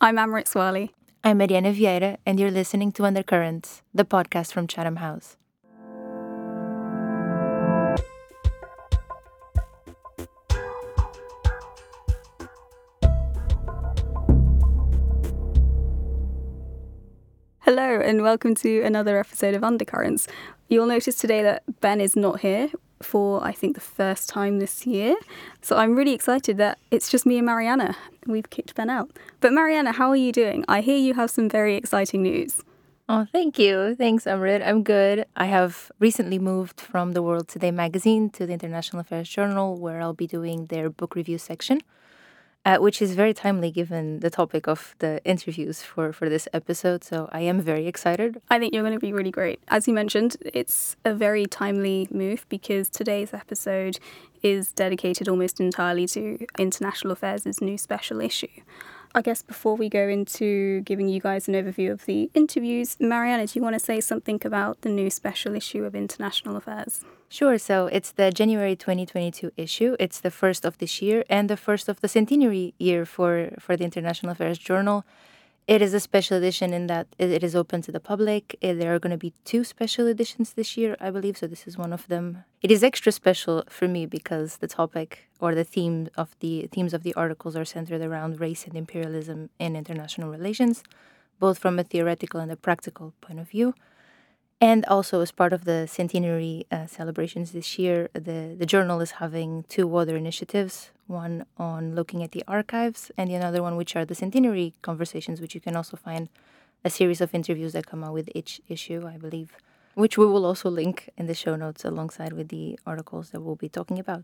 I'm Amrit Swali. I'm Mariana Vieira, and you're listening to Undercurrents, the podcast from Chatham House. Hello, and welcome to another episode of Undercurrents. You'll notice today that Ben is not here for, I think, the first time this year. So I'm really excited that it's just me and Mariana. We've kicked Ben out. But Mariana, how are you doing? I hear you have some very exciting news. Oh, thank you. Thanks, Amrit. I'm good. I have recently moved from the World Today magazine to the International Affairs Journal, where I'll be doing their book review section uh, which is very timely given the topic of the interviews for, for this episode. So I am very excited. I think you're going to be really great. As you mentioned, it's a very timely move because today's episode is dedicated almost entirely to International Affairs' new special issue. I guess before we go into giving you guys an overview of the interviews, Mariana, do you want to say something about the new special issue of International Affairs? Sure. So it's the January 2022 issue. It's the first of this year and the first of the centenary year for, for the International Affairs Journal. It is a special edition in that it is open to the public. Eh, there are going to be two special editions this year, I believe. So this is one of them. It is extra special for me because the topic or the theme of the themes of the articles are centered around race and imperialism in international relations, both from a theoretical and a practical point of view. And also, as part of the centenary uh, celebrations this year, the, the journal is having two other initiatives one on looking at the archives, and the another one, which are the centenary conversations, which you can also find a series of interviews that come out with each issue, I believe, which we will also link in the show notes alongside with the articles that we'll be talking about.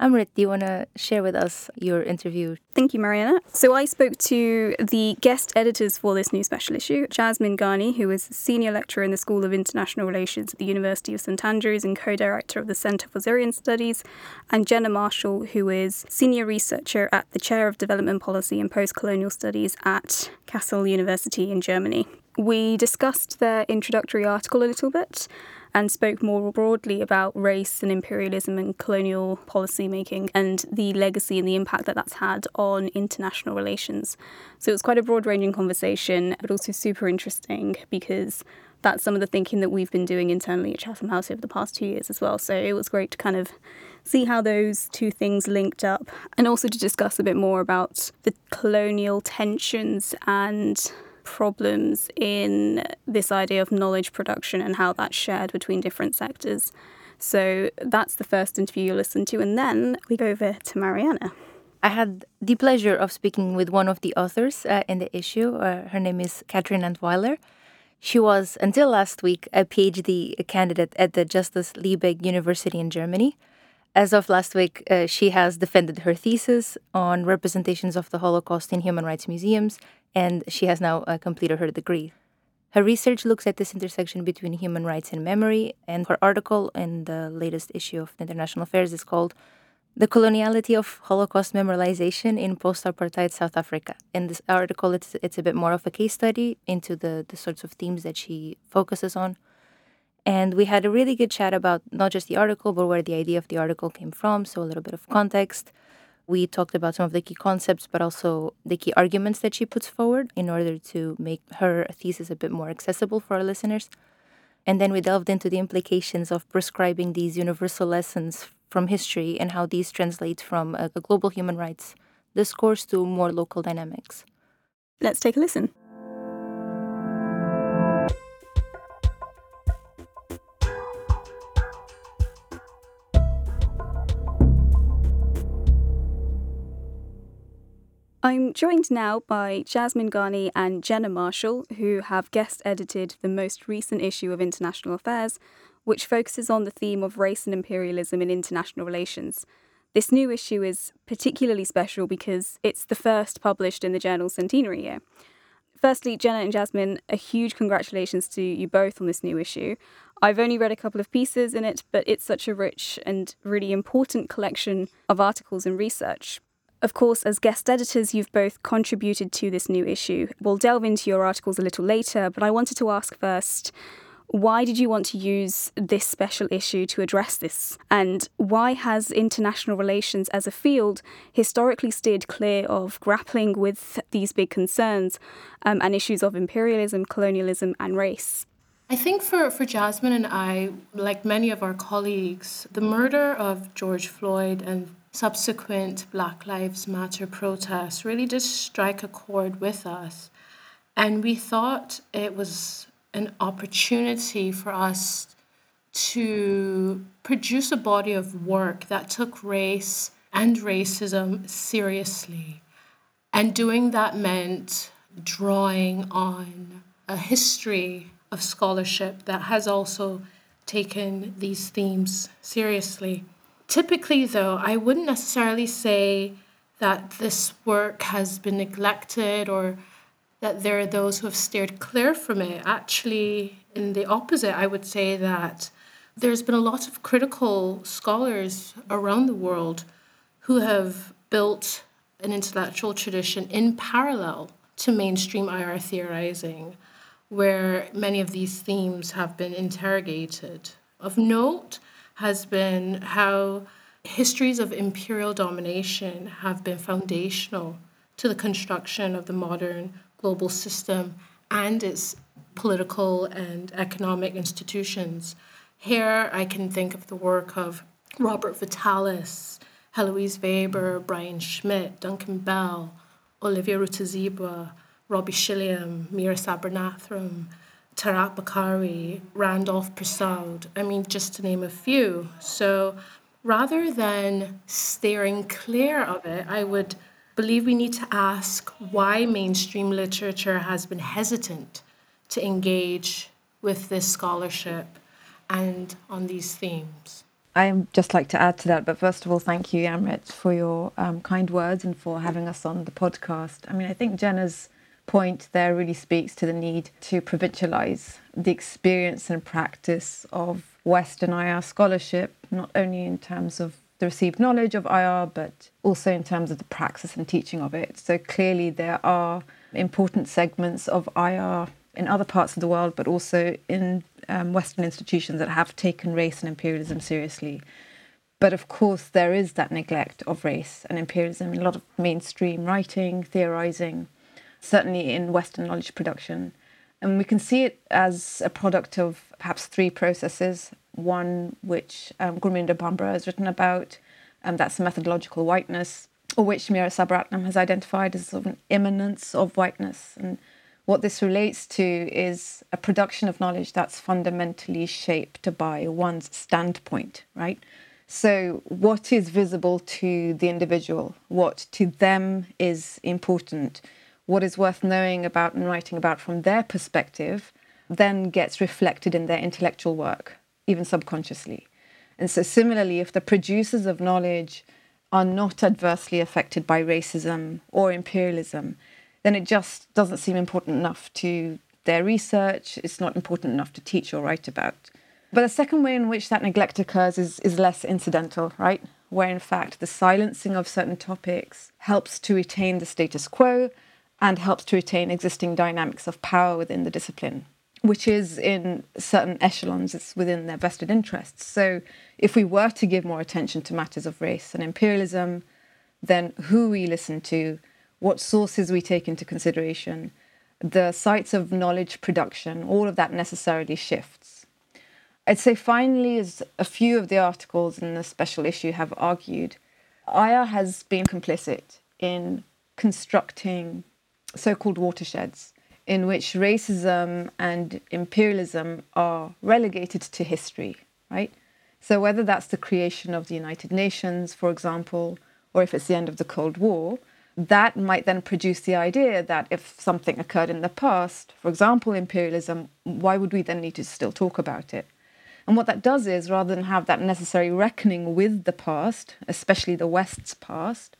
Amrit, do you want to share with us your interview? Thank you, Mariana. So I spoke to the guest editors for this new special issue, Jasmine Gani, who is senior lecturer in the School of International Relations at the University of St Andrews and co-director of the Centre for Syrian Studies, and Jenna Marshall, who is senior researcher at the Chair of Development Policy and Post-Colonial Studies at Kassel University in Germany. We discussed their introductory article a little bit and spoke more broadly about race and imperialism and colonial policy making and the legacy and the impact that that's had on international relations. So it was quite a broad ranging conversation, but also super interesting because that's some of the thinking that we've been doing internally at Chatham House over the past two years as well. So it was great to kind of see how those two things linked up and also to discuss a bit more about the colonial tensions and problems in this idea of knowledge production and how that's shared between different sectors. So that's the first interview you listen to, and then we go over to Mariana. I had the pleasure of speaking with one of the authors uh, in the issue. Uh, her name is Katrin Antweiler. She was, until last week, a PhD candidate at the Justus Liebig University in Germany. As of last week, uh, she has defended her thesis on representations of the Holocaust in human rights museums and she has now uh, completed her degree. Her research looks at this intersection between human rights and memory, and her article in the latest issue of International Affairs is called The Coloniality of Holocaust Memorialization in Post Apartheid South Africa. In this article, it's, it's a bit more of a case study into the, the sorts of themes that she focuses on. And we had a really good chat about not just the article, but where the idea of the article came from, so a little bit of context we talked about some of the key concepts, but also the key arguments that she puts forward in order to make her thesis a bit more accessible for our listeners. And then we delved into the implications of prescribing these universal lessons from history and how these translate from a, global human rights discourse to more local dynamics. Let's take a listen. I'm joined now by Jasmine Gani and Jenna Marshall, who have guest edited the most recent issue of International Affairs, which focuses on the theme of race and imperialism in international relations. This new issue is particularly special because it's the first published in the journal's centenary year. Firstly, Jenna and Jasmine, a huge congratulations to you both on this new issue. I've only read a couple of pieces in it, but it's such a rich and really important collection of articles and research. Of course, as guest editors, you've both contributed to this new issue. We'll delve into your articles a little later, but I wanted to ask first Why did you want to use this special issue to address this? And why has international relations as a field historically steered clear of grappling with these big concerns um, and issues of imperialism, colonialism, and race? I think for, for Jasmine and I, like many of our colleagues, the murder of George Floyd and subsequent Black Lives Matter protests really did strike a chord with us. And we thought it was an opportunity for us to produce a body of work that took race and racism seriously. And doing that meant drawing on a history of scholarship that has also taken these themes seriously. Typically, though, I wouldn't necessarily say that this work has been neglected or that there are those who have steered clear from it. Actually, in the opposite, I would say that there's been a lot of critical scholars around the world who have built an intellectual tradition in parallel to mainstream IR theorizing where many of these themes have been interrogated. Of note has been how histories of imperial domination have been foundational to the construction of the modern global system and its political and economic institutions. Here, I can think of the work of Robert Vitalis, Heloise Weber, Brian Schmidt, Duncan Bell, Olivia Rutazibwa, Robbie Shilliam, Meera Sabaratnam, Tarak Barkawi, Randolph Persaud. I mean, just to name a few. So rather than steering clear of it, I would believe we need to ask why mainstream literature has been hesitant to engage with this scholarship and on these themes. I'd just like to add to that, but first of all, thank you, Amrit, for your um, kind words and for having us on the podcast. I mean, I think Jenna's point there really speaks to the need to provincialize the experience and practice of Western IR scholarship, not only in terms of the received knowledge of IR, but also in terms of the praxis and teaching of it. So clearly, there are important segments of IR in other parts of the world, but also in um, Western institutions that have taken race and imperialism seriously. But of course, there is that neglect of race and imperialism in a lot of mainstream writing, theorizing, certainly in Western knowledge production. And we can see it as a product of perhaps three processes. One which um, Gurminder Bhambra has written about, um, that's methodological whiteness, or which Meera Sabaratnam has identified as sort of an immanence of whiteness. And what this relates to is a production of knowledge that's fundamentally shaped by one's standpoint, right? So, what is visible to the individual, what to them is important, what is worth knowing about and writing about from their perspective then gets reflected in their intellectual work, even subconsciously. And so, similarly, if the producers of knowledge are not adversely affected by racism or imperialism, then it just doesn't seem important enough to their research. It's not important enough to teach or write about. But the second way in which that neglect occurs is, is less incidental, right? Where in fact the silencing of certain topics helps to retain the status quo and helps to retain existing dynamics of power within the discipline, which is in certain echelons, it's within their vested interests. So if we were to give more attention to matters of race and imperialism, then who we listen to, what sources we take into consideration, the sites of knowledge production, all of that necessarily shifts. I'd say finally, as a few of the articles in the special issue have argued, IR has been complicit in constructing so called watersheds in which racism and imperialism are relegated to history, right? So, whether that's the creation of the United Nations, for example, or if it's the end of the Cold War, that might then produce the idea that if something occurred in the past, for example, imperialism, why would we then need to still talk about it? And what that does is, rather than have that necessary reckoning with the past, especially the West's past,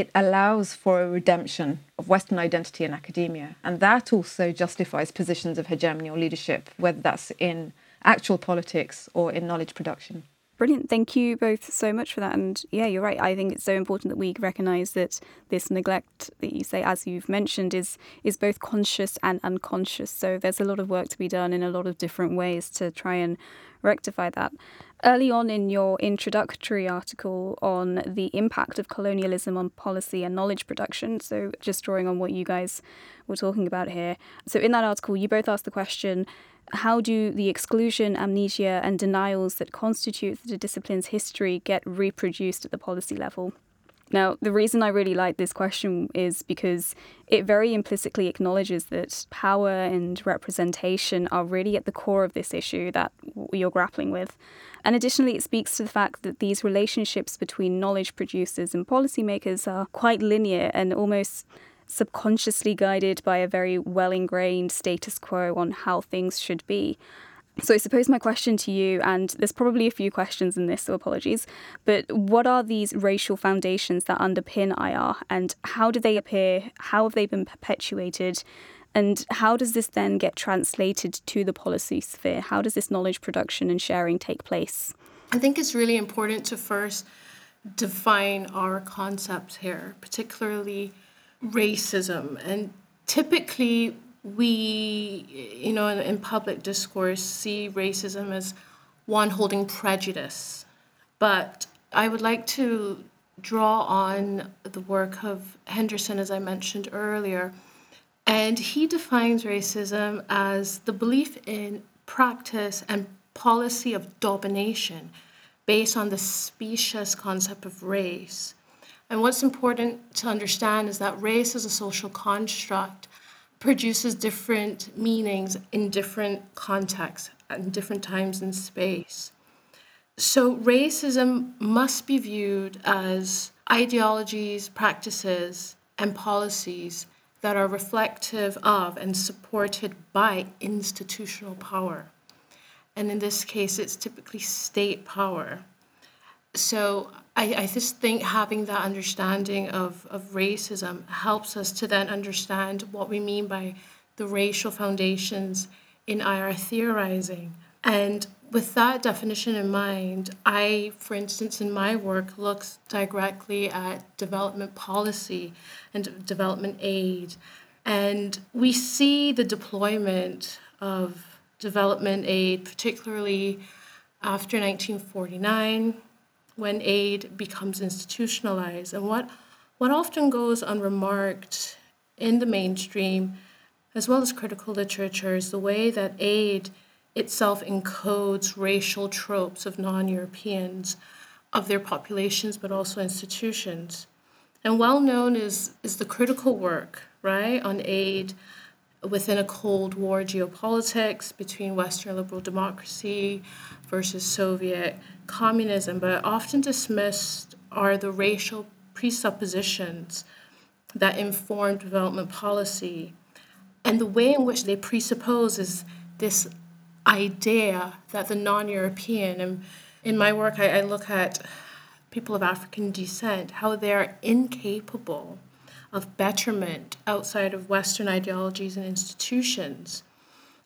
it allows for a redemption of Western identity in academia. And that also justifies positions of hegemony or leadership, whether that's in actual politics or in knowledge production. Brilliant. Thank you both so much for that. And yeah, you're right. I think it's so important that we recognise that this neglect that you say, as you've mentioned, is is both conscious and unconscious. So there's a lot of work to be done in a lot of different ways to try and rectify that. Early on in your introductory article on the impact of colonialism on policy and knowledge production, so just drawing on what you guys were talking about here. So in that article, you both asked the question how do the exclusion, amnesia, and denials that constitute the discipline's history get reproduced at the policy level? Now, the reason I really like this question is because it very implicitly acknowledges that power and representation are really at the core of this issue that you're grappling with. And additionally, it speaks to the fact that these relationships between knowledge producers and policymakers are quite linear and almost subconsciously guided by a very well ingrained status quo on how things should be. So, I suppose my question to you, and there's probably a few questions in this, so apologies, but what are these racial foundations that underpin IR and how do they appear? How have they been perpetuated? And how does this then get translated to the policy sphere? How does this knowledge production and sharing take place? I think it's really important to first define our concepts here, particularly racism. And typically, we, you know, in, in public discourse, see racism as one holding prejudice. But I would like to draw on the work of Henderson, as I mentioned earlier. And he defines racism as the belief in practice and policy of domination based on the specious concept of race. And what's important to understand is that race is a social construct produces different meanings in different contexts and different times and space. So, racism must be viewed as ideologies, practices, and policies that are reflective of and supported by institutional power. And in this case, it's typically state power. So, I, I just think having that understanding of, of racism helps us to then understand what we mean by the racial foundations in IR theorizing. And with that definition in mind, I, for instance, in my work, looks directly at development policy and development aid. And we see the deployment of development aid, particularly after 1949, when aid becomes institutionalized. And what, what often goes unremarked in the mainstream, as well as critical literature, is the way that aid itself encodes racial tropes of non Europeans, of their populations, but also institutions. And well known is, is the critical work, right, on aid within a Cold War geopolitics between Western liberal democracy versus Soviet communism, but often dismissed are the racial presuppositions that inform development policy. And the way in which they presuppose is this idea that the non European, and in my work, I, I look at people of African descent, how they're incapable of betterment outside of Western ideologies and institutions.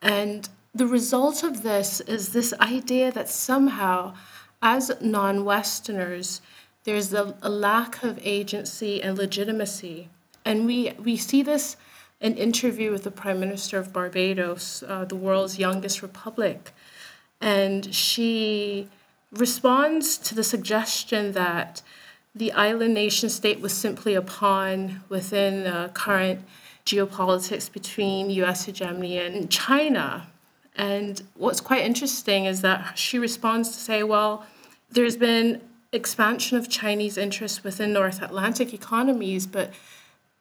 And the result of this is this idea that somehow, as non Westerners, there's a, a, lack of agency and legitimacy. And we, we see this in an interview with the Prime Minister of Barbados, uh, the world's youngest republic. And she responds to the suggestion that the island nation state was simply a pawn within the current geopolitics between US hegemony and China. And what's quite interesting is that she responds to say, well, there's been expansion of Chinese interests within North Atlantic economies, but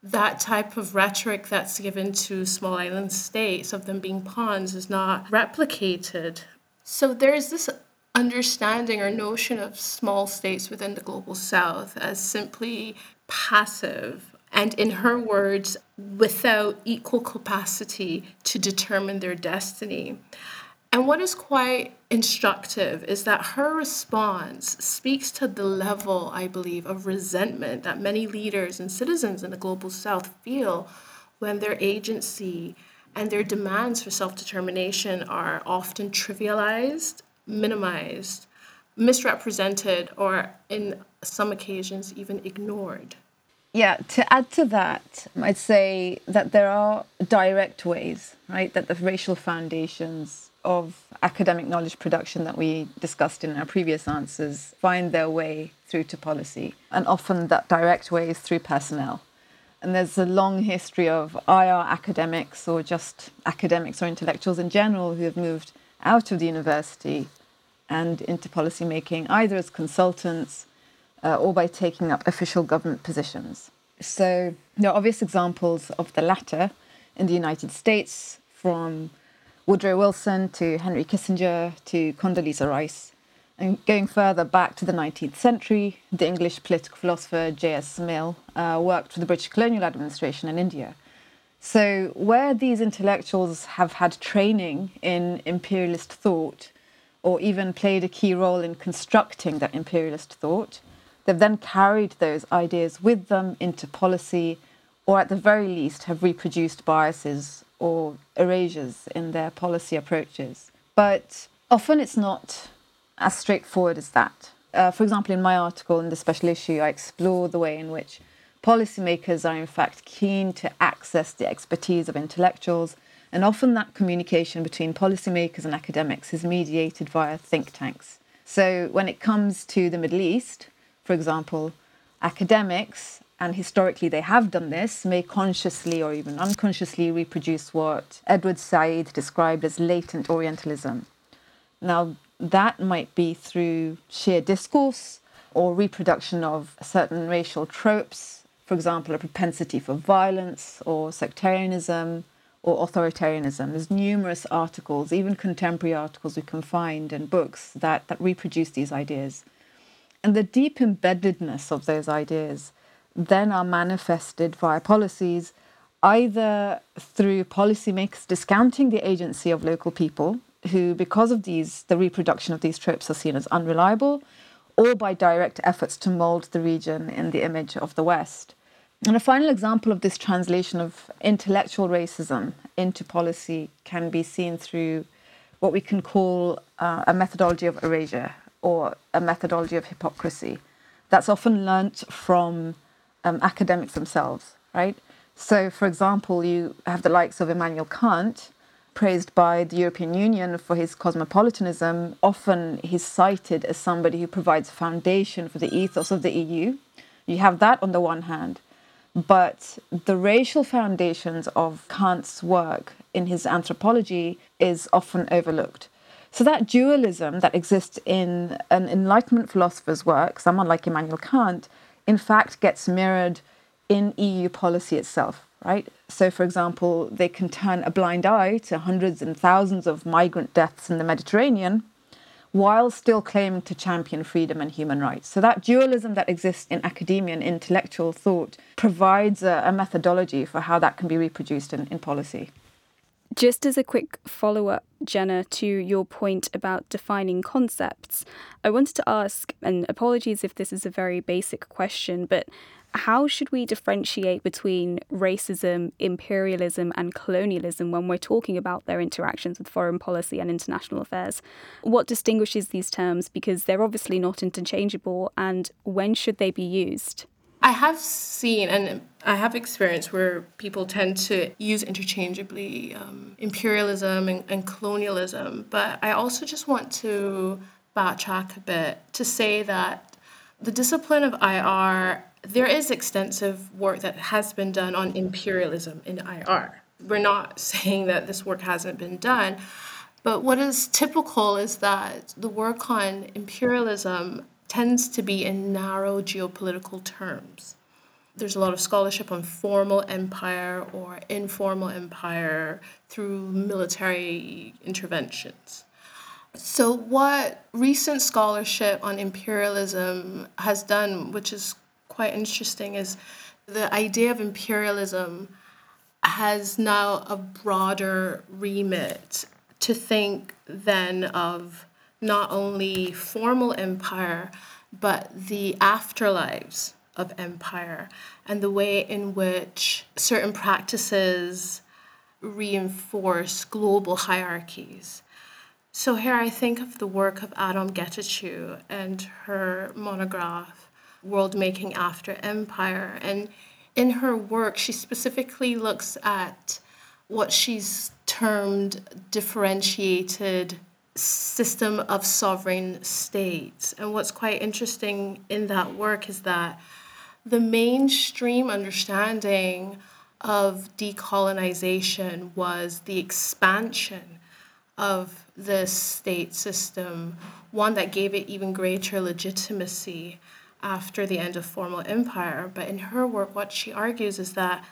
that type of rhetoric that's given to small island states of them being pawns is not replicated. So there's this understanding or notion of small states within the global south as simply passive and in her words without equal capacity to determine their destiny. And what is quite instructive is that her response speaks to the level i believe of resentment that many leaders and citizens in the global south feel when their agency and their demands for self determination are often trivialized minimized misrepresented or, in some occasions, even ignored. Yeah, to add to that, I'd say that there are direct ways, right, that the racial foundations of academic knowledge production that we discussed in our previous answers find their way through to policy. And often that direct way is through personnel. And there's a long history of IR academics or just academics or intellectuals in general who have moved out of the university and into policymaking, either as consultants uh, or by taking up official government positions. So there are obvious examples of the latter in the United States, from Woodrow Wilson to Henry Kissinger to Condoleezza Rice. And going further back to the 19th century, the English political philosopher J.S. Mill uh, worked for the British colonial administration in India. So, where these intellectuals have had training in imperialist thought, or even played a key role in constructing that imperialist thought, they've then carried those ideas with them into policy, or at the very least have reproduced biases or erasures in their policy approaches. But often it's not as straightforward as that. Uh, for example, in my article in the special issue, I explore the way in which policymakers are in fact keen to access the expertise of intellectuals, and often that communication between policymakers and academics is mediated via think tanks. So when it comes to the Middle East, for example, academics, and historically they have done this, may consciously or even unconsciously reproduce what Edward Said described as latent Orientalism. Now, that might be through sheer discourse or reproduction of certain racial tropes, for example, a propensity for violence or sectarianism or authoritarianism. There's numerous articles, even contemporary articles we can find in books that, that reproduce these ideas. And the deep embeddedness of those ideas then are manifested via policies, either through policymakers discounting the agency of local people who, because of these, the reproduction of these tropes are seen as unreliable, or by direct efforts to mold the region in the image of the West. And a final example of this translation of intellectual racism into policy can be seen through what we can call uh, a methodology of erasure or a methodology of hypocrisy. That's often learnt from um, academics themselves, right? So, for example, you have the likes of Immanuel Kant, praised by the European Union for his cosmopolitanism. Often he's cited as somebody who provides a foundation for the ethos of the EU. You have that on the one hand, but the racial foundations of Kant's work in his anthropology is often overlooked. So that dualism that exists in an Enlightenment philosopher's work, someone like Immanuel Kant, in fact gets mirrored in EU policy itself right? So, for example, they can turn a blind eye to hundreds and thousands of migrant deaths in the Mediterranean while still claiming to champion freedom and human rights. So, that dualism that exists in academia and intellectual thought provides a, a methodology for how that can be reproduced in, in policy. Just as a quick follow up, Jenna, to your point about defining concepts, I wanted to ask, and apologies if this is a very basic question, but how should we differentiate between racism, imperialism, and colonialism when we're talking about their interactions with foreign policy and international affairs? What distinguishes these terms? Because they're obviously not interchangeable, and when should they be used? I have seen and I have experienced where people tend to use interchangeably um, imperialism and, and colonialism, but I also just want to backtrack a bit to say that the discipline of IR there is extensive work that has been done on imperialism in IR. We're not saying that this work hasn't been done, but what is typical is that the work on imperialism tends to be in narrow geopolitical terms. There's a lot of scholarship on formal empire or informal empire through military interventions. So, what recent scholarship on imperialism has done, which is quite interesting is the idea of imperialism has now a broader remit to think then of not only formal empire, but the afterlives of empire and the way in which certain practices reinforce global hierarchies. So here I think of the work of Adom Getachew and her monograph, World Making After Empire. And in her work, she specifically looks at what she's termed differentiated system of sovereign states. And what's quite interesting in that work is that the mainstream understanding of decolonization was the expansion of the state system, one that gave it even greater legitimacy after the end of formal empire. But in her work, what she argues is that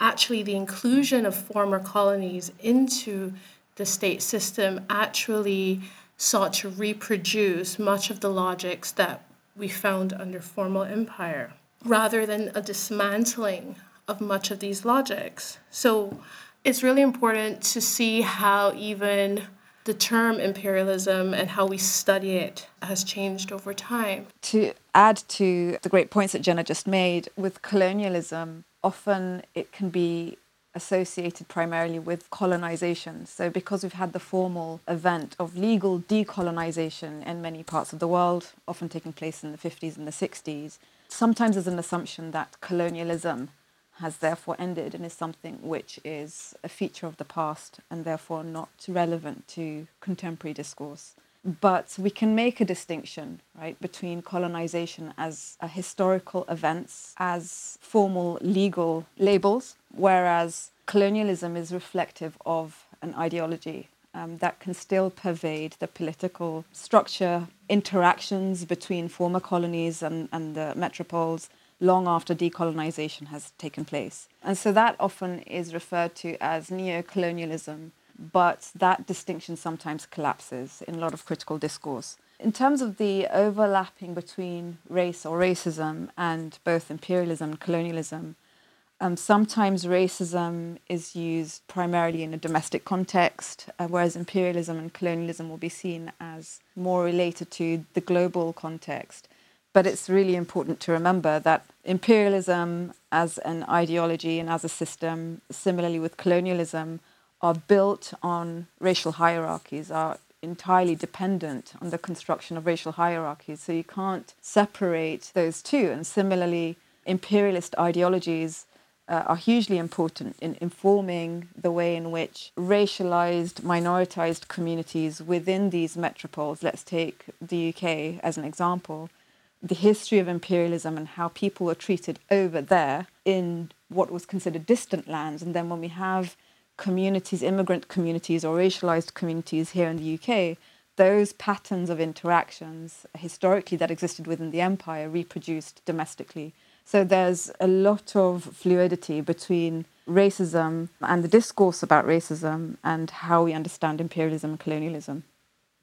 actually the inclusion of former colonies into the state system actually sought to reproduce much of the logics that we found under formal empire, rather than a dismantling of much of these logics. So it's really important to see how even the term imperialism and how we study it has changed over time. To add to the great points that Jenna just made, with colonialism, often it can be associated primarily with colonization. So, because we've had the formal event of legal decolonization in many parts of the world, often taking place in the 50s and the 60s, sometimes there's an assumption that colonialism has therefore ended and is something which is a feature of the past and therefore not relevant to contemporary discourse. But we can make a distinction, right, between colonization as a historical events, as formal legal labels, whereas colonialism is reflective of an ideology um, that can still pervade the political structure, interactions between former colonies and, and the metropoles, long after decolonization has taken place. And so that often is referred to as neo-colonialism, but that distinction sometimes collapses in a lot of critical discourse. In terms of the overlapping between race or racism and both imperialism and colonialism, um, sometimes racism is used primarily in a domestic context, uh, whereas imperialism and colonialism will be seen as more related to the global context. But it's really important to remember that imperialism as an ideology and as a system, similarly with colonialism, are built on racial hierarchies, are entirely dependent on the construction of racial hierarchies. So you can't separate those two. And similarly, imperialist ideologies uh, are hugely important in informing the way in which racialized, minoritized communities within these metropoles, let's take the UK as an example, the history of imperialism and how people were treated over there in what was considered distant lands. And then when we have communities, immigrant communities or racialized communities here in the UK, those patterns of interactions historically that existed within the empire reproduced domestically. So there's a lot of fluidity between racism and the discourse about racism and how we understand imperialism and colonialism.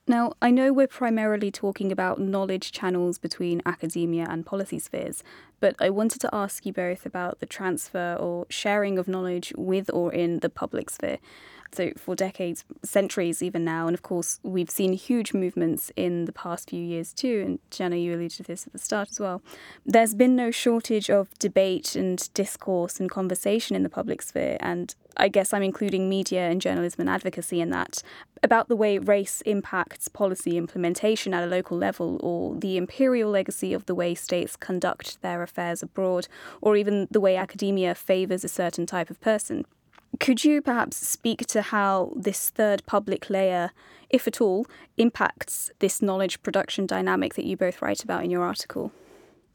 Now, I know we're primarily talking about knowledge channels between academia and policy spheres, but I wanted to ask you both about the transfer or sharing of knowledge with or in the public sphere. So, for decades, centuries even now, and of course, we've seen huge movements in the past few years too. And Jenna, you alluded to this at the start as well. There's been no shortage of debate and discourse and conversation in the public sphere, and I guess I'm including media and journalism and advocacy in that, about the way race impacts policy implementation at a local level, or the imperial legacy of the way states conduct their affairs abroad, or even the way academia favours a certain type of person. Could you perhaps speak to how this third public layer, if at all, impacts this knowledge production dynamic that you both write about in your article?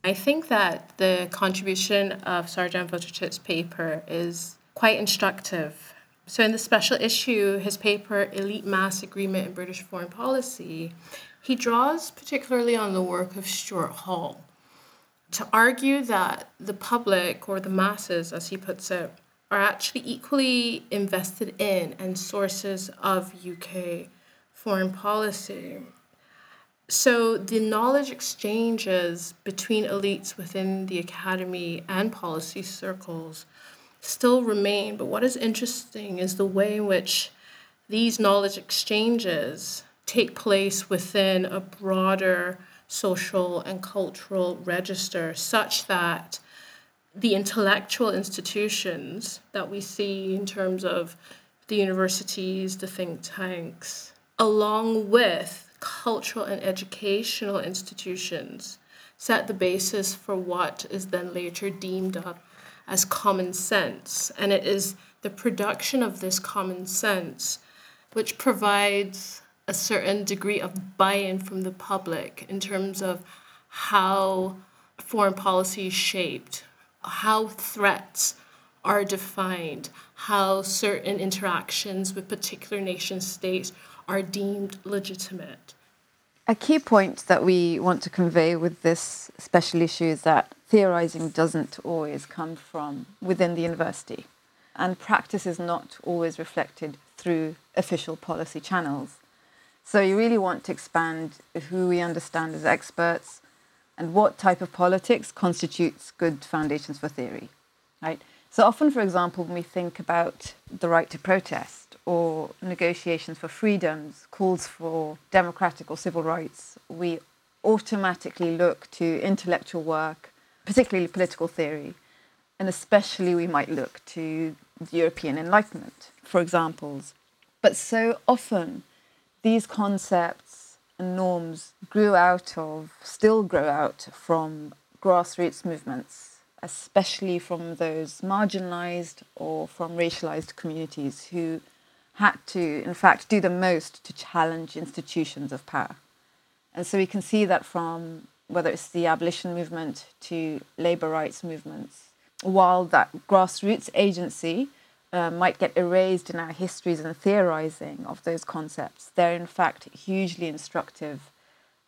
I think that the contribution of Srdjan Vucetic's paper is quite instructive. So, in the special issue, his paper, Elite Mass Agreement in British Foreign Policy, he draws particularly on the work of Stuart Hall to argue that the public, or the masses, as he puts it, are actually equally invested in and sources of UK foreign policy. So the knowledge exchanges between elites within the academy and policy circles still remain, but what is interesting is the way in which these knowledge exchanges take place within a broader social and cultural register such that the intellectual institutions that we see in terms of the universities, the think tanks, along with cultural and educational institutions, set the basis for what is then later deemed of as common sense. And it is the production of this common sense which provides a certain degree of buy in from the public in terms of how foreign policy is shaped, how threats are defined, how certain interactions with particular nation states are deemed legitimate. A key point that we want to convey with this special issue is that theorizing doesn't always come from within the university, and practice is not always reflected through official policy channels. So, you really want to expand who we understand as experts and what type of politics constitutes good foundations for theory, right? So, often, for example, when we think about the right to protest, or negotiations for freedoms, calls for democratic or civil rights, we automatically look to intellectual work, particularly political theory, and especially we might look to the European Enlightenment for examples. But so often, these concepts and norms grew out of, still grow out from grassroots movements, especially from those marginalized or from racialized communities who had to, in fact, do the most to challenge institutions of power. And so we can see that from whether it's the abolition movement to labor rights movements, while that grassroots agency uh, might get erased in our histories and theorizing of those concepts, they're in fact hugely instructive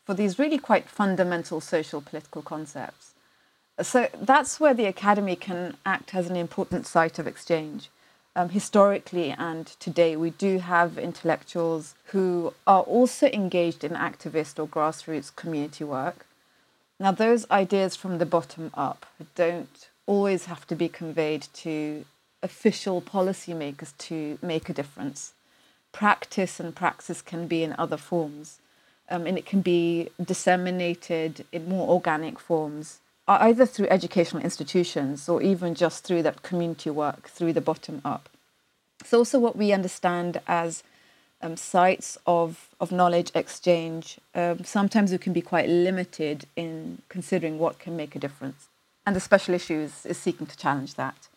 for these really quite fundamental social political concepts. So that's where the academy can act as an important site of exchange um, historically and today, we do have intellectuals who are also engaged in activist or grassroots community work. Now, those ideas from the bottom up don't always have to be conveyed to official policymakers to make a difference. Practice and praxis can be in other forms, um, and it can be disseminated in more organic forms either through educational institutions or even just through that community work, through the bottom up. It's also what we understand as um, sites of, of knowledge exchange. Um, sometimes we can be quite limited in considering what can make a difference. And the special issues is seeking to challenge that.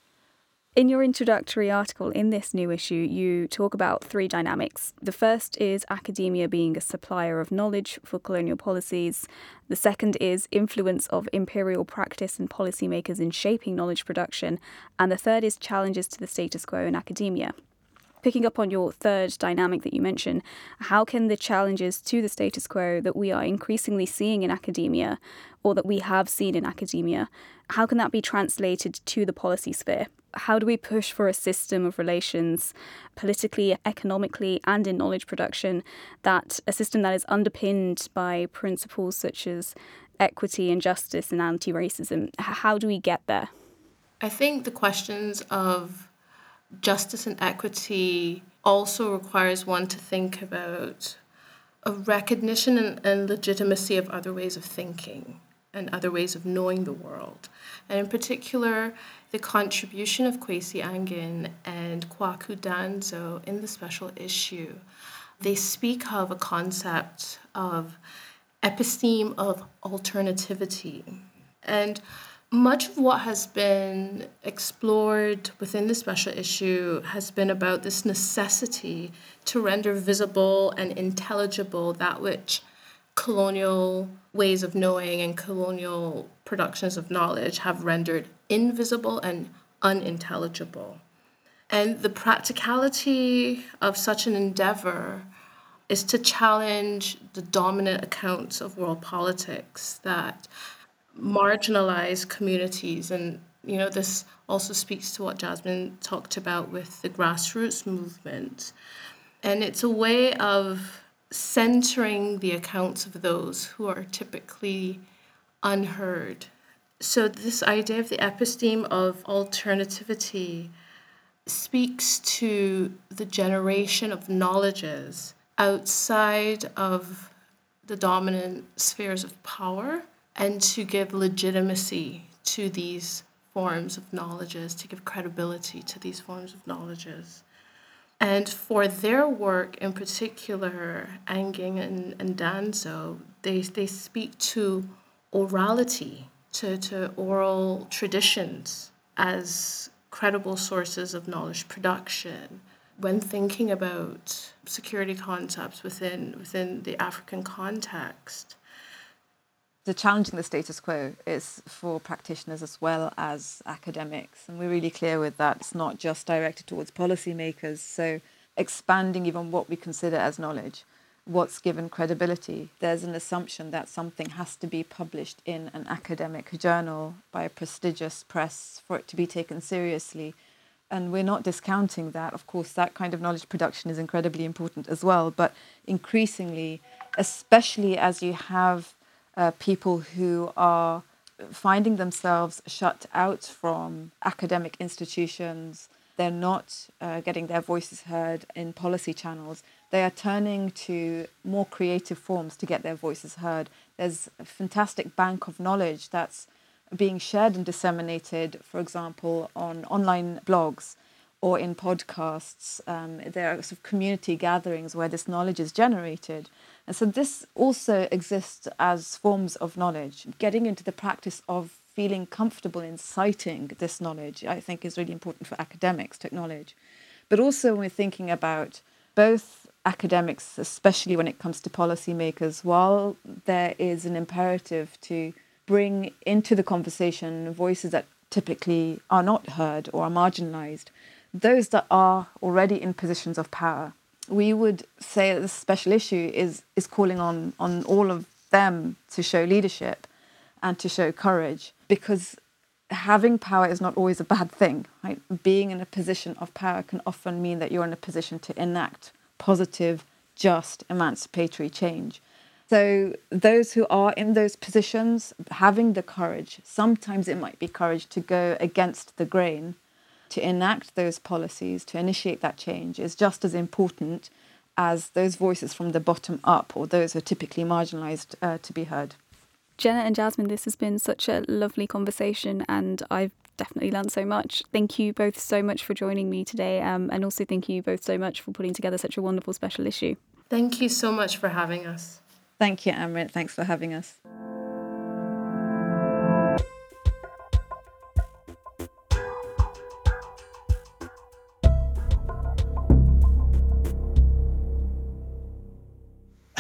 In your introductory article in this new issue, you talk about three dynamics. The first is academia being a supplier of knowledge for colonial policies. The second is influence of imperial practice and policymakers in shaping knowledge production. And the third is challenges to the status quo in academia. Picking up on your third dynamic that you mentioned, how can the challenges to the status quo that we are increasingly seeing in academia, or that we have seen in academia, how can that be translated to the policy sphere? how do we push for a system of relations politically, economically, and in knowledge production that a system that is underpinned by principles such as equity and justice and anti racism? How do we get there? I think the questions of justice and equity also requires one to think about a recognition and, and legitimacy of other ways of thinking and other ways of knowing the world. And in particular, the contribution of Kwesi Aning and Kwaku Danso in the special issue. They speak of a concept of episteme of alternativity. And much of what has been explored within the special issue has been about this necessity to render visible and intelligible that which colonial ways of knowing and colonial productions of knowledge have rendered invisible and unintelligible. And the practicality of such an endeavor is to challenge the dominant accounts of world politics that marginalize communities. And, you know, this also speaks to what Jasmine talked about with the grassroots movement. And it's a way of centering the accounts of those who are typically unheard. So, this idea of the episteme of alternativity speaks to the generation of knowledges outside of the dominant spheres of power and to give legitimacy to these forms of knowledges, to give credibility to these forms of knowledges. And for their work in particular, Aning and, and Danso, they, they speak to orality, to, to oral traditions as credible sources of knowledge production. When thinking about security concepts within, within the African context, the challenging the status quo is for practitioners as well as academics. And we're really clear with that. It's not just directed towards policymakers. So expanding even what we consider as knowledge, what's given credibility. There's an assumption that something has to be published in an academic journal by a prestigious press for it to be taken seriously. And we're not discounting that. Of course, that kind of knowledge production is incredibly important as well. But increasingly, especially as you have uh, people who are finding themselves shut out from academic institutions. They're not uh, getting their voices heard in policy channels. They are turning to more creative forms to get their voices heard. There's a fantastic bank of knowledge that's being shared and disseminated, for example, on online blogs or in podcasts. Um, there are sort of community gatherings where this knowledge is generated. And so this also exists as forms of knowledge. Getting into the practice of feeling comfortable in citing this knowledge, I think, is really important for academics to acknowledge. But also, when we're thinking about both academics, especially when it comes to policymakers, while there is an imperative to bring into the conversation voices that typically are not heard or are marginalized, those that are already in positions of power, we would say that this special issue is is calling on on all of them to show leadership and to show courage because having power is not always a bad thing right? Being in a position of power can often mean that you're in a position to enact positive just emancipatory change. So those who are in those positions having the courage sometimes it might be courage to go against the grain to enact those policies, to initiate that change, is just as important as those voices from the bottom up or those who are typically marginalised uh, to be heard. Jenna and Jasmine, this has been such a lovely conversation, and I've definitely learned so much. Thank you both so much for joining me today, um, and also thank you both so much for putting together such a wonderful special issue. Thank you so much for having us. Thank you, Amrit. Thanks for having us.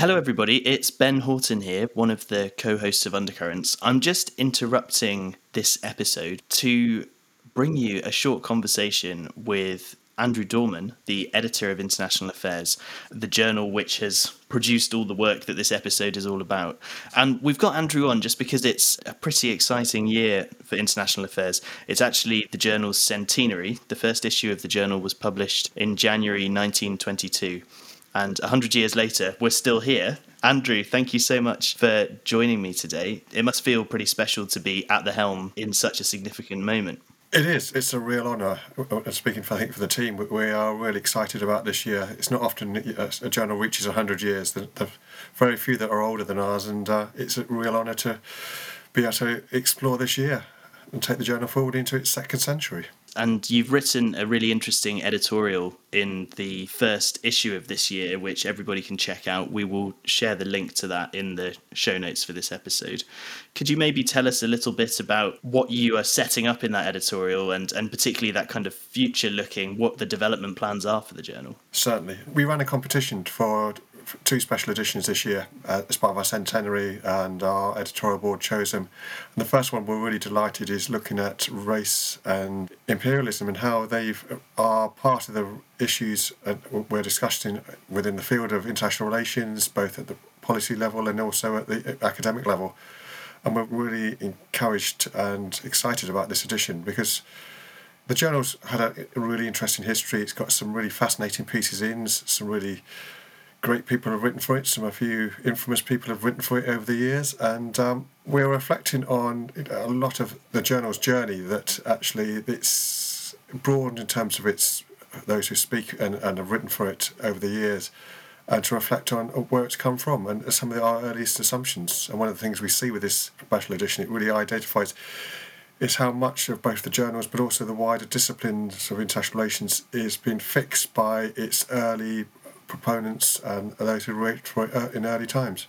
Hello, everybody. It's Ben Horton here, one of the co hosts of Undercurrents. I'm just interrupting this episode to bring you a short conversation with Andrew Dorman, the editor of International Affairs, the journal which has produced all the work that this episode is all about. And we've got Andrew on just because it's a pretty exciting year for International Affairs. It's actually the journal's centenary. The first issue of the journal was published in January 1922. And 100 years later, we're still here. Andrew, thank you so much for joining me today. It must feel pretty special to be at the helm in such a significant moment. It is. It's a real honour. Uh, speaking, for, I think, for the team, we are really excited about this year. It's not often a journal reaches 100 years. There are very few that are older than ours, and uh, it's a real honour to be able to explore this year and take the journal forward into its second century. And you've written a really interesting editorial in the first issue of this year, which everybody can check out. We will share the link to that in the show notes for this episode. Could you maybe tell us a little bit about what you are setting up in that editorial and, and particularly that kind of future looking, what the development plans are for the journal? Certainly. We ran a competition for two special editions this year uh, as part of our centenary, and our editorial board chose them. And the first one we're really delighted is looking at race and imperialism and how they are part of the issues we're discussing within the field of international relations, both at the policy level and also at the academic level. And we're really encouraged and excited about this edition because the journal's had a really interesting history. It's got some really fascinating pieces in, some really great people have written for it. Some a few infamous people have written for it over the years, and um, we're reflecting on a lot of the journal's journey. That actually it's broad in terms of its those who speak and, and have written for it over the years, and to reflect on where it's come from and some of our earliest assumptions. And one of the things we see with this special edition, it really identifies is how much of both the journals but also the wider disciplines of international relations is being fixed by its early proponents and those who wrote uh, in early times.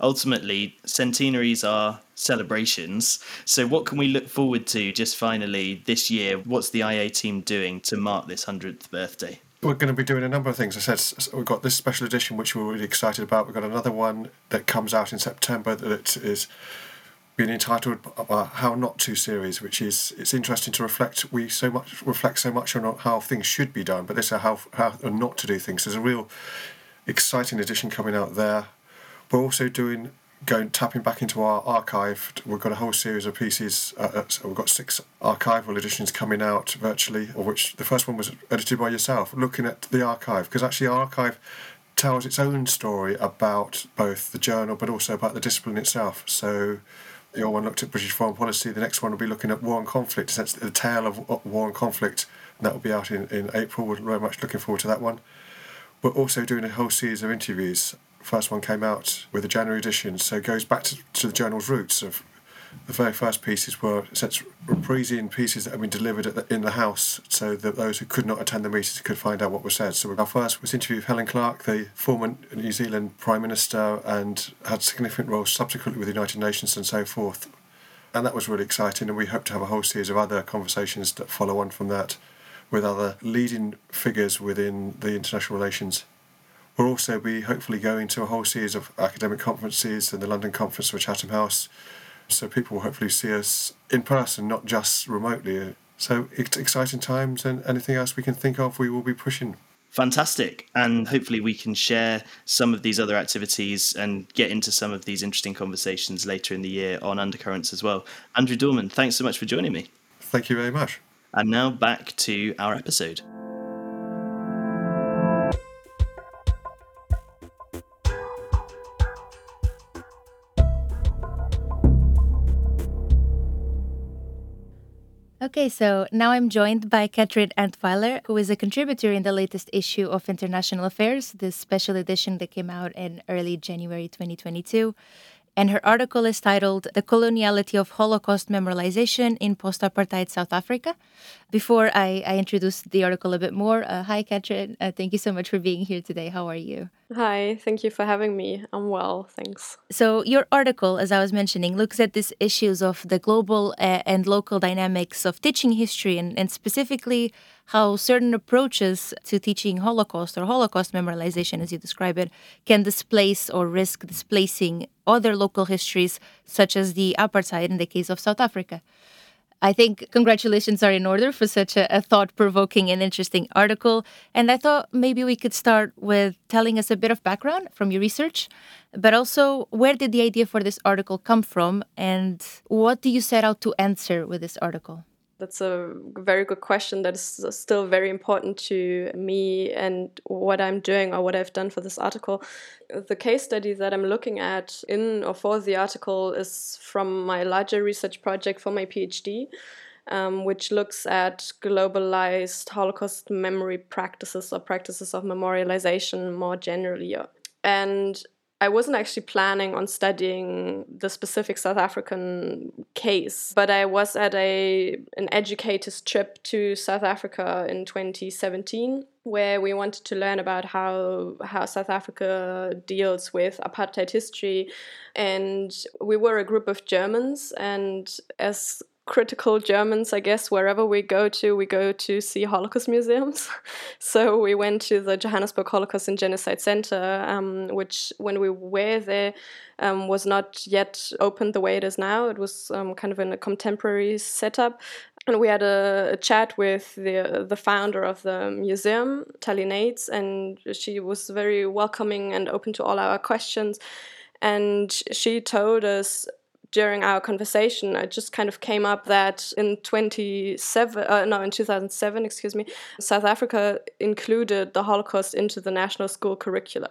Ultimately, centenaries are celebrations. So, what can we look forward to just finally this year? What's the IA team doing to mark this 100th birthday? We're going to be doing a number of things. I said we've got this special edition, which we're really excited about. We've got another one that comes out in September that is being entitled uh, "How Not to" series, which is it's interesting to reflect. We so much reflect so much on how things should be done, but this is how how not to do things. There's a real exciting edition coming out there. We're also doing going tapping back into our archive. We've got a whole series of pieces. Uh, uh we've got six archival editions coming out virtually, of which the first one was edited by yourself. Looking at the archive because actually our archive tells its own story about both the journal but also about the discipline itself. So your one looked at British foreign policy. The next one will be looking at war and conflict, the tale of war and conflict, and that will be out in, in April. We're very much looking forward to that one. We're also doing a whole series of interviews. First one came out with the January edition, so it goes back to, to the journal's roots of the very first pieces were such reprising pieces that had been delivered the, in the House so that those who could not attend the meetings could find out what was said. So our first was interview with Helen Clark, the former New Zealand Prime Minister, and had significant roles subsequently with the United Nations and so forth. And that was really exciting, and we hope to have a whole series of other conversations that follow on from that with other leading figures within the international relations. We'll also be hopefully going to a whole series of academic conferences and the London conference for Chatham House so people will hopefully see us in person, not just remotely. So it's exciting times, and anything else we can think of, we will be pushing. Fantastic. And hopefully, we can share some of these other activities and get into some of these interesting conversations later in the year on Undercurrents as well. Andrew Dorman, thanks so much for joining me. Thank you very much. And now back to our episode. Okay, so now I'm joined by Katrin Antweiler, who is a contributor in the latest issue of International Affairs, this special edition that came out in early January 2022 and her article is titled The Coloniality of Holocaust Memorialization in Post Apartheid South Africa. Before I, I, introduce the article a bit more, uh, hi, Katrin. Uh, thank you so much for being here today. How are you? Hi, thank you for having me. I'm well, thanks. So, your article, as I was mentioning, looks at these issues of the global uh, and local dynamics of teaching history and, and specifically how certain approaches to teaching Holocaust or Holocaust memorialization, as you describe it, can displace or risk displacing other local histories, such as the apartheid in the case of South Africa. I think congratulations are in order for such a, a thought provoking and interesting article. And I thought maybe we could start with telling us a bit of background from your research, but also where did the idea for this article come from and what do you set out to answer with this article? That's a very good question that is still very important to me and what I'm doing or what I've done for this article. The case study that I'm looking at in or for the article is from my larger research project for my PhD. Um, which looks at globalized Holocaust memory practices or practices of memorialization more generally. And I wasn't actually planning on studying the specific South African case, but I was at a an educator's trip to South Africa in 2017 where we wanted to learn about how how South Africa deals with apartheid history. And we were a group of Germans and as critical Germans, I guess, wherever we go to, we go to see Holocaust museums. so we went to the Johannesburg Holocaust and Genocide Center, um, which when we were there um, was not yet open the way it is now. It was um, kind of in a contemporary setup. And we had a, a, chat with the the founder of the museum, Tali Nates, and she was very welcoming and open to all our questions. And she told us during our conversation, it just kind of came up that in 27, uh, no, in 2007, excuse me, South Africa included the Holocaust into the national school curricula.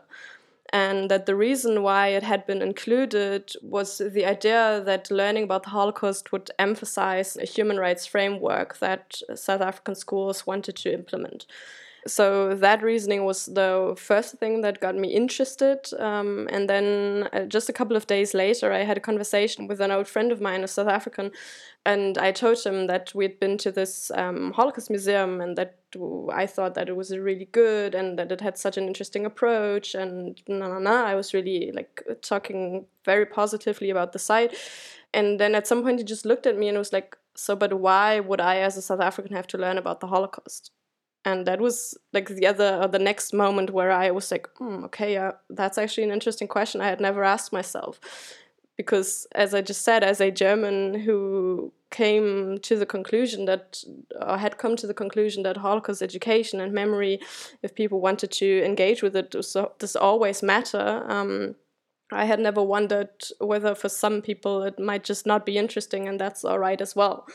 And that the reason why it had been included was the idea that learning about the Holocaust would emphasize a human rights framework that South African schools wanted to implement so that reasoning was the first thing that got me interested. Um, and then uh, just a couple of days later, I had a conversation with an old friend of mine, a South African, and I told him that we'd been to this um, Holocaust museum and that I thought that it was really good and that it had such an interesting approach and na na na. I was really like talking very positively about the site. And then at some point, he just looked at me and was like, "So, but why would I, as a South African, have to learn about the Holocaust?" And that was like the other or the next moment where i was like mm, okay yeah that's actually an interesting question i had never asked myself. Because as i just said as a german who came to the conclusion that or had come to the conclusion that holocaust education and memory if people wanted to engage with it does always matter um, i had never wondered whether for some people it might just not be interesting and that's all right as well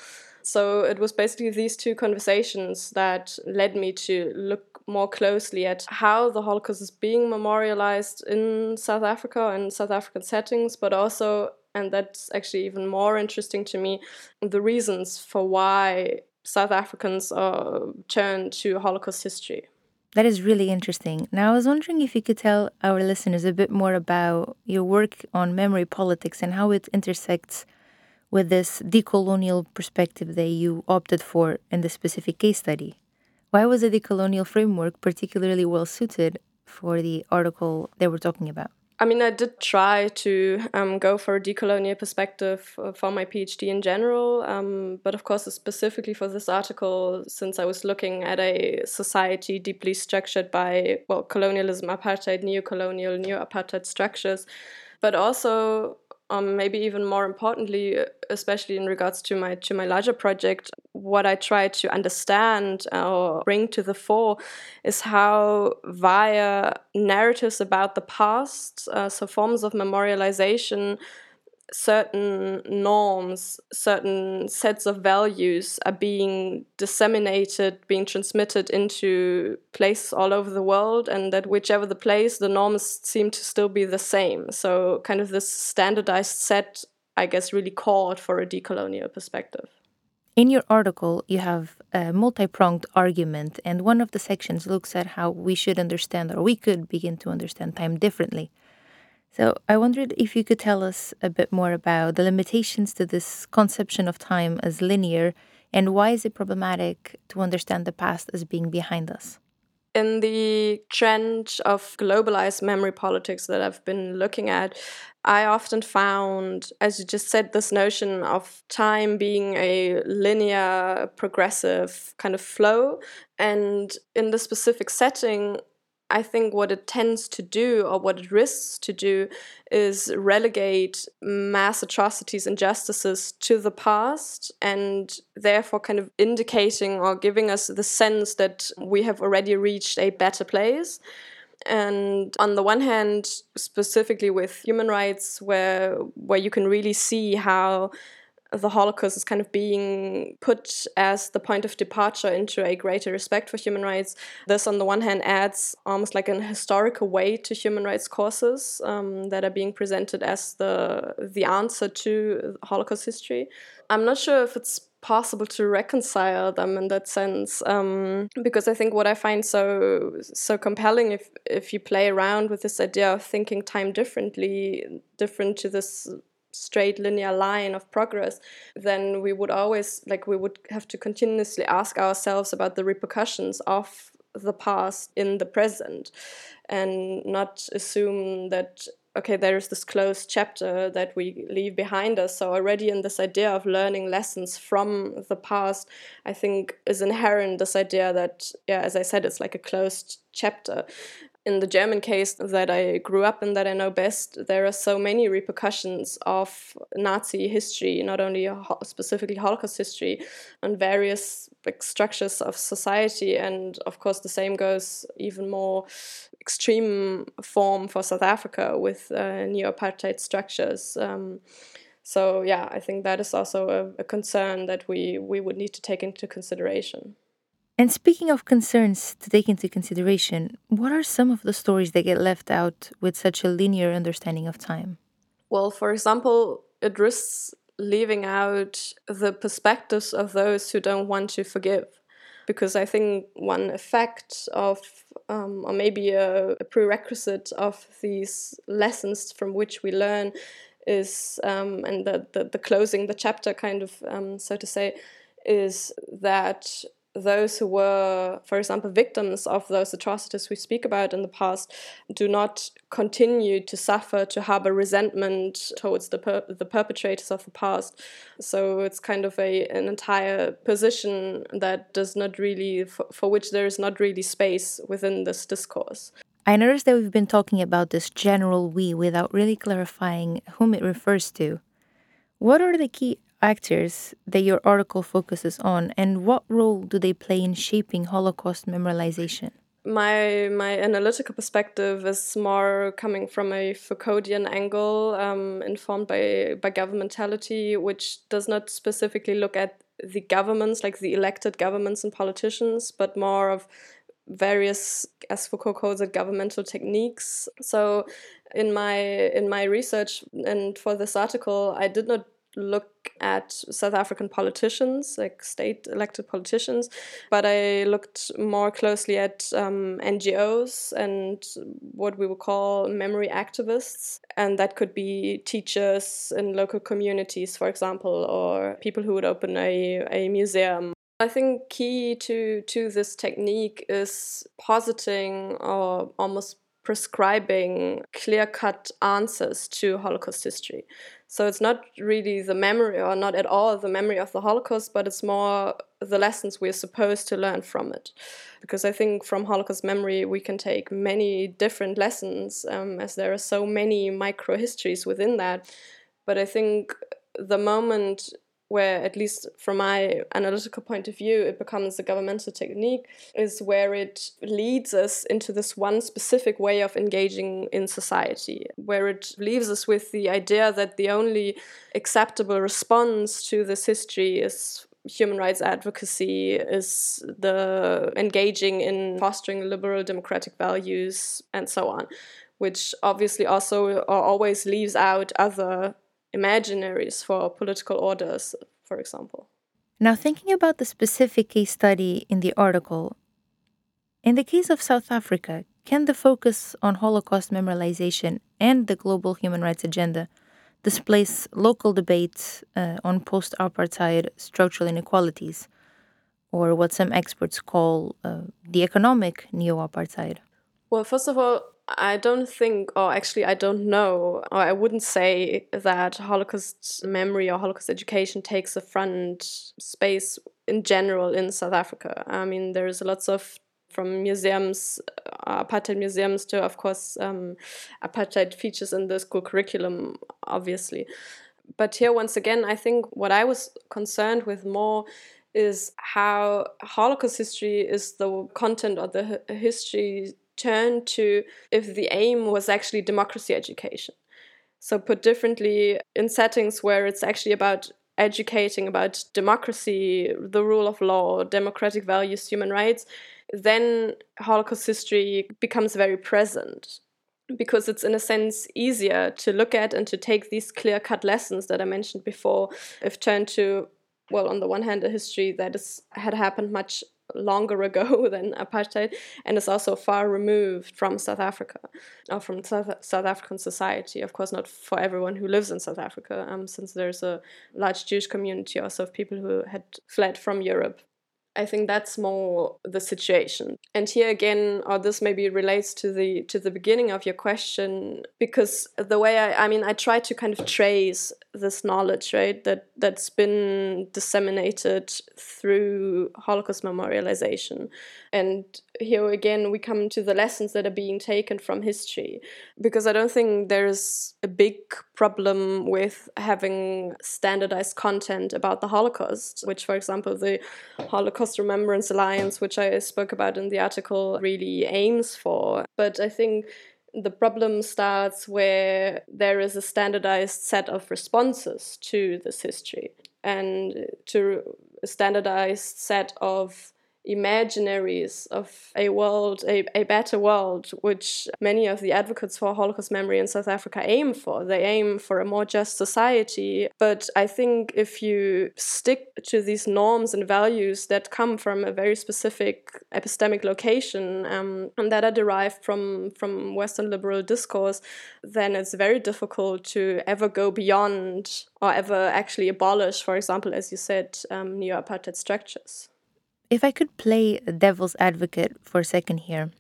so it was basically these two conversations that led me to look more closely at how the Holocaust is being memorialized in South Africa and South African settings, but also, and that's actually even more interesting to me, the reasons for why South Africans uh, turn to Holocaust history. That is really interesting. Now, I was wondering if you could tell our listeners a bit more about your work on memory politics and how it intersects with this decolonial perspective that you opted for in the specific case study. Why was the decolonial framework particularly well suited for the article they were talking about? I mean, I did try to um, go for a decolonial perspective for my PhD in general, um, but of course, specifically for this article, since I was looking at a society deeply structured by, well, colonialism, apartheid, neo colonial, neo apartheid structures, but also um, maybe even more importantly, especially in regards to my to my larger project, what I try to understand or bring to the fore is how via narratives about the past, uh, so forms of memorialization, certain norms, certain sets of values are being disseminated, being transmitted into places all over the world, and that whichever the place, the norms seem to still be the same. So, kind of this standardized set, I guess, really called for a decolonial perspective. In your article, you have a multi pronged argument, and one of the sections looks at how we should understand, or we could begin to understand time differently. So I wondered if you could tell us a bit more about the limitations to this conception of time as linear and why is it problematic to understand the past as being behind us? In the trend of globalized memory politics that I've been looking at, I often found, as you just said, this notion of time being a linear, progressive kind of flow. And in the specific setting, I think what it tends to do, or what it risks to do, is relegate mass atrocities and injustices to the past, and therefore kind of indicating or giving us the sense that we have already reached a better place. And on the one hand, specifically with human rights, where where you can really see how the Holocaust is kind of being put as the point of departure into a greater respect for human rights. This, on the one hand, adds almost like an historical weight to human rights causes um, that are being presented as the the answer to Holocaust history. I'm not sure if it's possible to reconcile them in that sense um, because I think what I find so so compelling if if you play around with this idea of thinking time differently, different to this straight linear line of progress then we would always like we would have to continuously ask ourselves about the repercussions of the past in the present and not assume that okay there is this closed chapter that we leave behind us. So already in this idea of learning lessons from the past i think is inherent this idea that yeah as i said it's like a closed chapter in the German case that I grew up in, that I know best, there are so many repercussions of Nazi history, not only specifically Holocaust history, on various structures of society. And of course, the same goes even more extreme form for South Africa with uh, neo apartheid structures. Um, so, yeah, I think that is also a, a concern that we, we would need to take into consideration. And speaking of concerns to take into consideration, what are some of the stories that get left out with such a linear understanding of time? Well, for example, it risks leaving out the perspectives of those who don't want to forgive. because I think one effect of, um, or maybe a, a, prerequisite of these lessons from which we learn is, um, and the, the, the, closing the chapter kind of, um, so to say, is that those who were, for example, victims of those atrocities we speak about in the past do not continue to suffer, to harbor resentment towards the, per the perpetrators of the past. So it's kind of a, an entire position that does not really, for, for which there is not really space within this discourse. I noticed that we've been talking about this general we without really clarifying whom it refers to. What are the key actors that your article focuses on, and what role do they play in shaping Holocaust memorialization? My my analytical perspective is more coming from a Foucauldian angle, um, informed by by governmentality, which does not specifically look at the governments, like the elected governments and politicians, but more of various, as Foucault calls it, governmental techniques. So, in my in my research and for this article, I did not look at South African politicians, like state elected politicians, but I looked more closely at um, NGOs and what we would call memory activists. And that could be teachers in local communities, for example, or people who would open a, a museum. I think key to, to this technique is positing or almost prescribing clear cut answers to Holocaust history. So it's not really the memory, or not at all the memory of the Holocaust, but it's more the lessons we're supposed to learn from it. Because I think from Holocaust memory, we can take many different lessons, um, as there are so many micro histories within that. But I think the moment where, at least from my analytical point of view, it becomes a governmental technique, is where it leads us into this one specific way of engaging in society, where it leaves us with the idea that the only acceptable response to this history is human rights advocacy is the engaging in fostering liberal democratic values and so on which obviously also uh, always leaves out other imaginaries for political orders, for example. Now, thinking about the specific case study in the article, in the case of South Africa, can the focus on Holocaust memorialization and the global human rights agenda displace local debates uh, on post apartheid structural inequalities, or what some experts call uh, the economic neo apartheid? Well, first of all, I don't think, or actually, I don't know, or I wouldn't say that Holocaust memory or Holocaust education takes a front space in general in South Africa. I mean, there's lots of from museums, uh, apartheid museums to, of course, um, apartheid features in the school curriculum, obviously. But here, once again, I think what I was concerned with more is how Holocaust history is the content or the history turn to if the aim was actually democracy education. So, put differently, in settings where it's actually about educating about democracy, the rule of law, democratic values, human rights, then Holocaust history becomes very present because it's in a sense easier to look at and to take these clear cut lessons that I mentioned before if turned to well on the one hand a history that is had happened much longer ago than apartheid and is also far removed from South Africa or from South, South African society. Of course, not for everyone who lives in South Africa, um, since there's a large Jewish community also of people who had fled from Europe I think that's more the situation. And here again, or this maybe relates to the to the beginning of your question, because the way I I mean I try to kind of trace this knowledge, right, that that's been disseminated through Holocaust memorialization. And here again we come to the lessons that are being taken from history. Because I don't think there's a big problem with having standardized content about the Holocaust, which for example the Holocaust Remembrance Alliance, which I spoke about in the article, really aims for. But I think the problem starts where there is a standardized set of responses to this history and to a standardized set of imaginaries of a world, a, a better world, which many of the advocates for Holocaust memory in South Africa aim for. They aim for a more just society. But I think if you stick to these norms and values that come from a very specific epistemic location um, and that are derived from, from Western liberal discourse, then it's very difficult to ever go beyond or ever actually abolish, for example, as you said, um, neo apartheid structures. If I could play devil's advocate for a second here,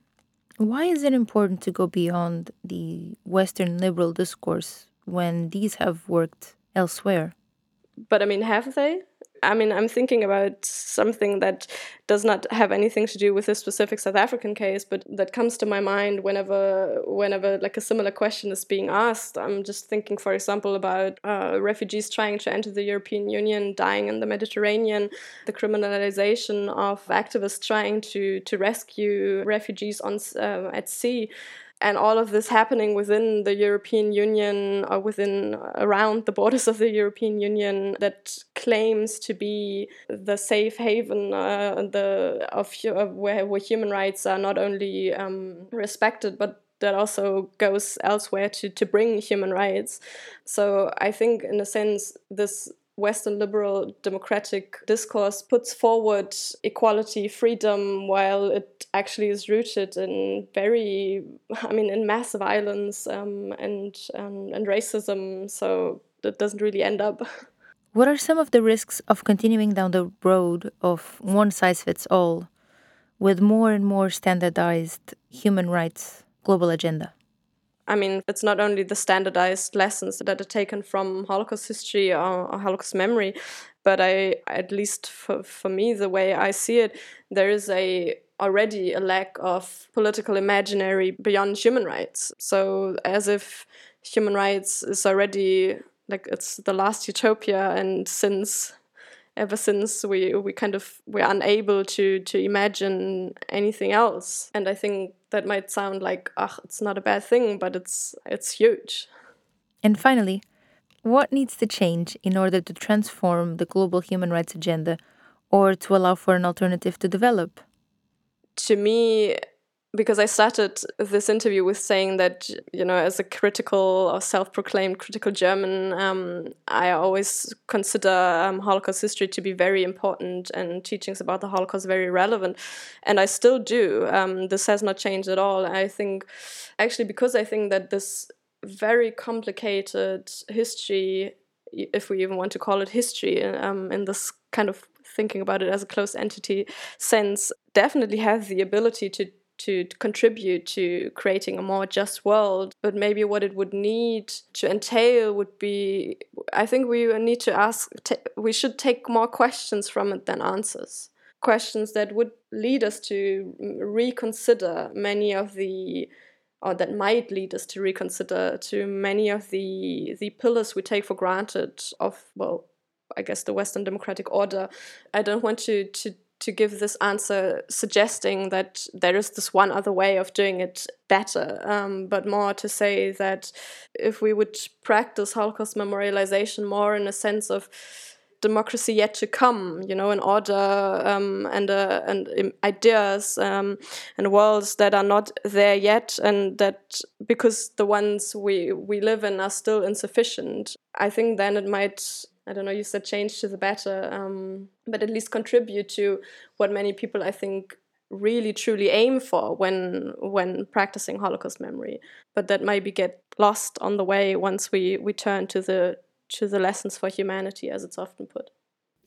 why is it important to go beyond the Western liberal discourse when these have worked elsewhere? But I mean, have they? I mean, I'm thinking about something that does not have anything to do with this specific South African case, but that comes to my mind whenever, whenever like a similar question is being asked. I'm just thinking, for example, about uh, refugees trying to enter the European Union, dying in the Mediterranean, the criminalization of activists trying to to rescue refugees on uh, at sea and all of this happening within the European Union or within around the borders of the European Union that claims to be the safe haven uh, the of, of where, where human rights are not only um, respected but that also goes elsewhere to, to bring human rights. So I think, in a sense, this Western liberal democratic discourse puts forward equality, freedom, while it actually is rooted in very, I mean, in massive violence um, and um, and racism. So it doesn't really end up. What are some of the risks of continuing down the road of one size fits all, with more and more standardized human rights global agenda? I mean, it's not only the standardized lessons that are taken from Holocaust history or, or, Holocaust memory, but I, at least for, for me, the way I see it, there is a already a lack of political imaginary beyond human rights. So as if human rights is already like it's the last utopia, and since ever since we we kind of we're unable to to imagine anything else. And i think that might sound like ah it's not a bad thing but it's it's huge. And finally what needs to change in order to transform the global human rights agenda or to allow for an alternative to develop? To me because I started this interview with saying that you know as a critical or self-proclaimed critical German, um, I always consider um, Holocaust history to be very important and teachings about the Holocaust very relevant, and I still do. Um, this has not changed at all. I think actually because I think that this very complicated history, if we even want to call it history, um, in this kind of thinking about it as a closed entity sense, definitely has the ability to to contribute to creating a more just world. But maybe what it would need to entail would be I think we need to ask, we should take more questions from it than answers. Questions that would lead us to reconsider many of the or that might lead us to reconsider to many of the the pillars we take for granted of well I guess the Western democratic order. I don't want to to to give this answer suggesting that there is this one other way of doing it better, um, but more to say that if we would practice Holocaust memorialization more in a sense of democracy yet to come, you know, an order um, and uh, and ideas um, and worlds that are not there yet, and that because the ones we we live in are still insufficient. I think then it might I don't know, you said change to the better, um, but at least contribute to what many people I think really truly aim for when when practicing Holocaust memory. But that maybe get lost on the way once we we turn to the to the lessons for humanity, as it's often put.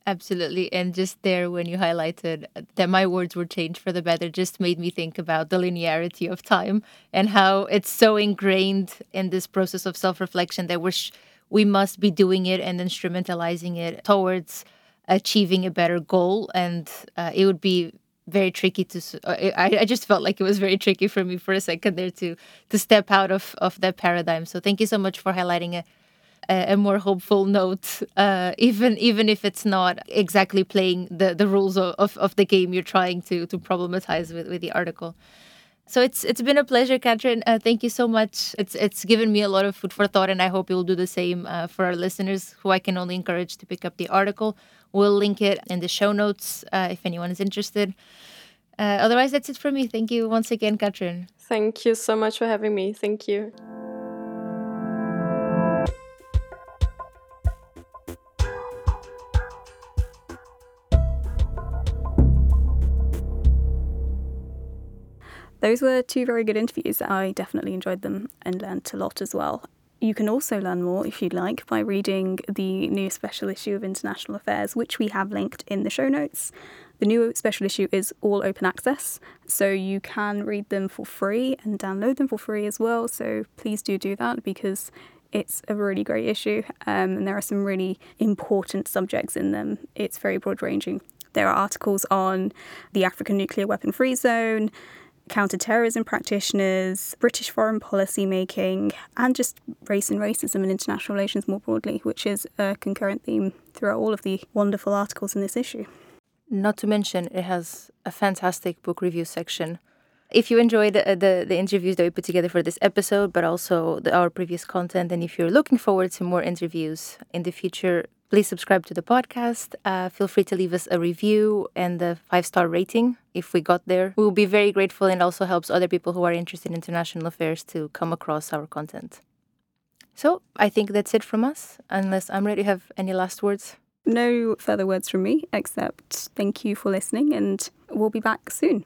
Absolutely. And just there, when you highlighted that my words were changed for the better, just made me think about the linearity of time and how it's so ingrained in this process of self reflection that we're. Sh- we must be doing it and instrumentalizing it towards achieving a better goal. And uh, it would be very tricky to. Uh, I, I just felt like it was very tricky for me for a second there to to step out of of that paradigm. So thank you so much for highlighting a a more hopeful note, uh, even even if it's not exactly playing the, the rules of, of, of, the game you're trying to to problematize with, with the article. So it's it's been a pleasure, Katrin. Uh, thank you so much. It's it's given me a lot of food for thought, and I hope you'll do the same uh, for our listeners, who I can only encourage to pick up the article. We'll link it in the show notes uh, if anyone is interested. Uh, otherwise, that's it from me. Thank you once again, Katrin. Thank you so much for having me. Thank you. Those were two very good interviews. I definitely enjoyed them and learnt a lot as well. You can also learn more, if you'd like, by reading the new special issue of International Affairs, which we have linked in the show notes. The new special issue is all open access, so you can read them for free and download them for free as well. So please do do that because it's a really great issue um, and there are some really important subjects in them. It's very broad ranging. There are articles on the African nuclear weapon free zone, counterterrorism practitioners, British foreign policy making, and just race and racism and international relations more broadly, which is a concurrent theme throughout all of the wonderful articles in this issue. Not to mention, it has a fantastic book review section. If you enjoyed the, uh, the, the interviews that we put together for this episode, but also the, our previous content, and if you're looking forward to more interviews in the future, please subscribe to the podcast. Uh, feel free to leave us a review and a five star rating if we got there. We will be very grateful and also helps other people who are interested in international affairs to come across our content. So I think that's it from us, unless I'm ready to have any last words. No further words from me, except thank you for listening, and we'll be back soon.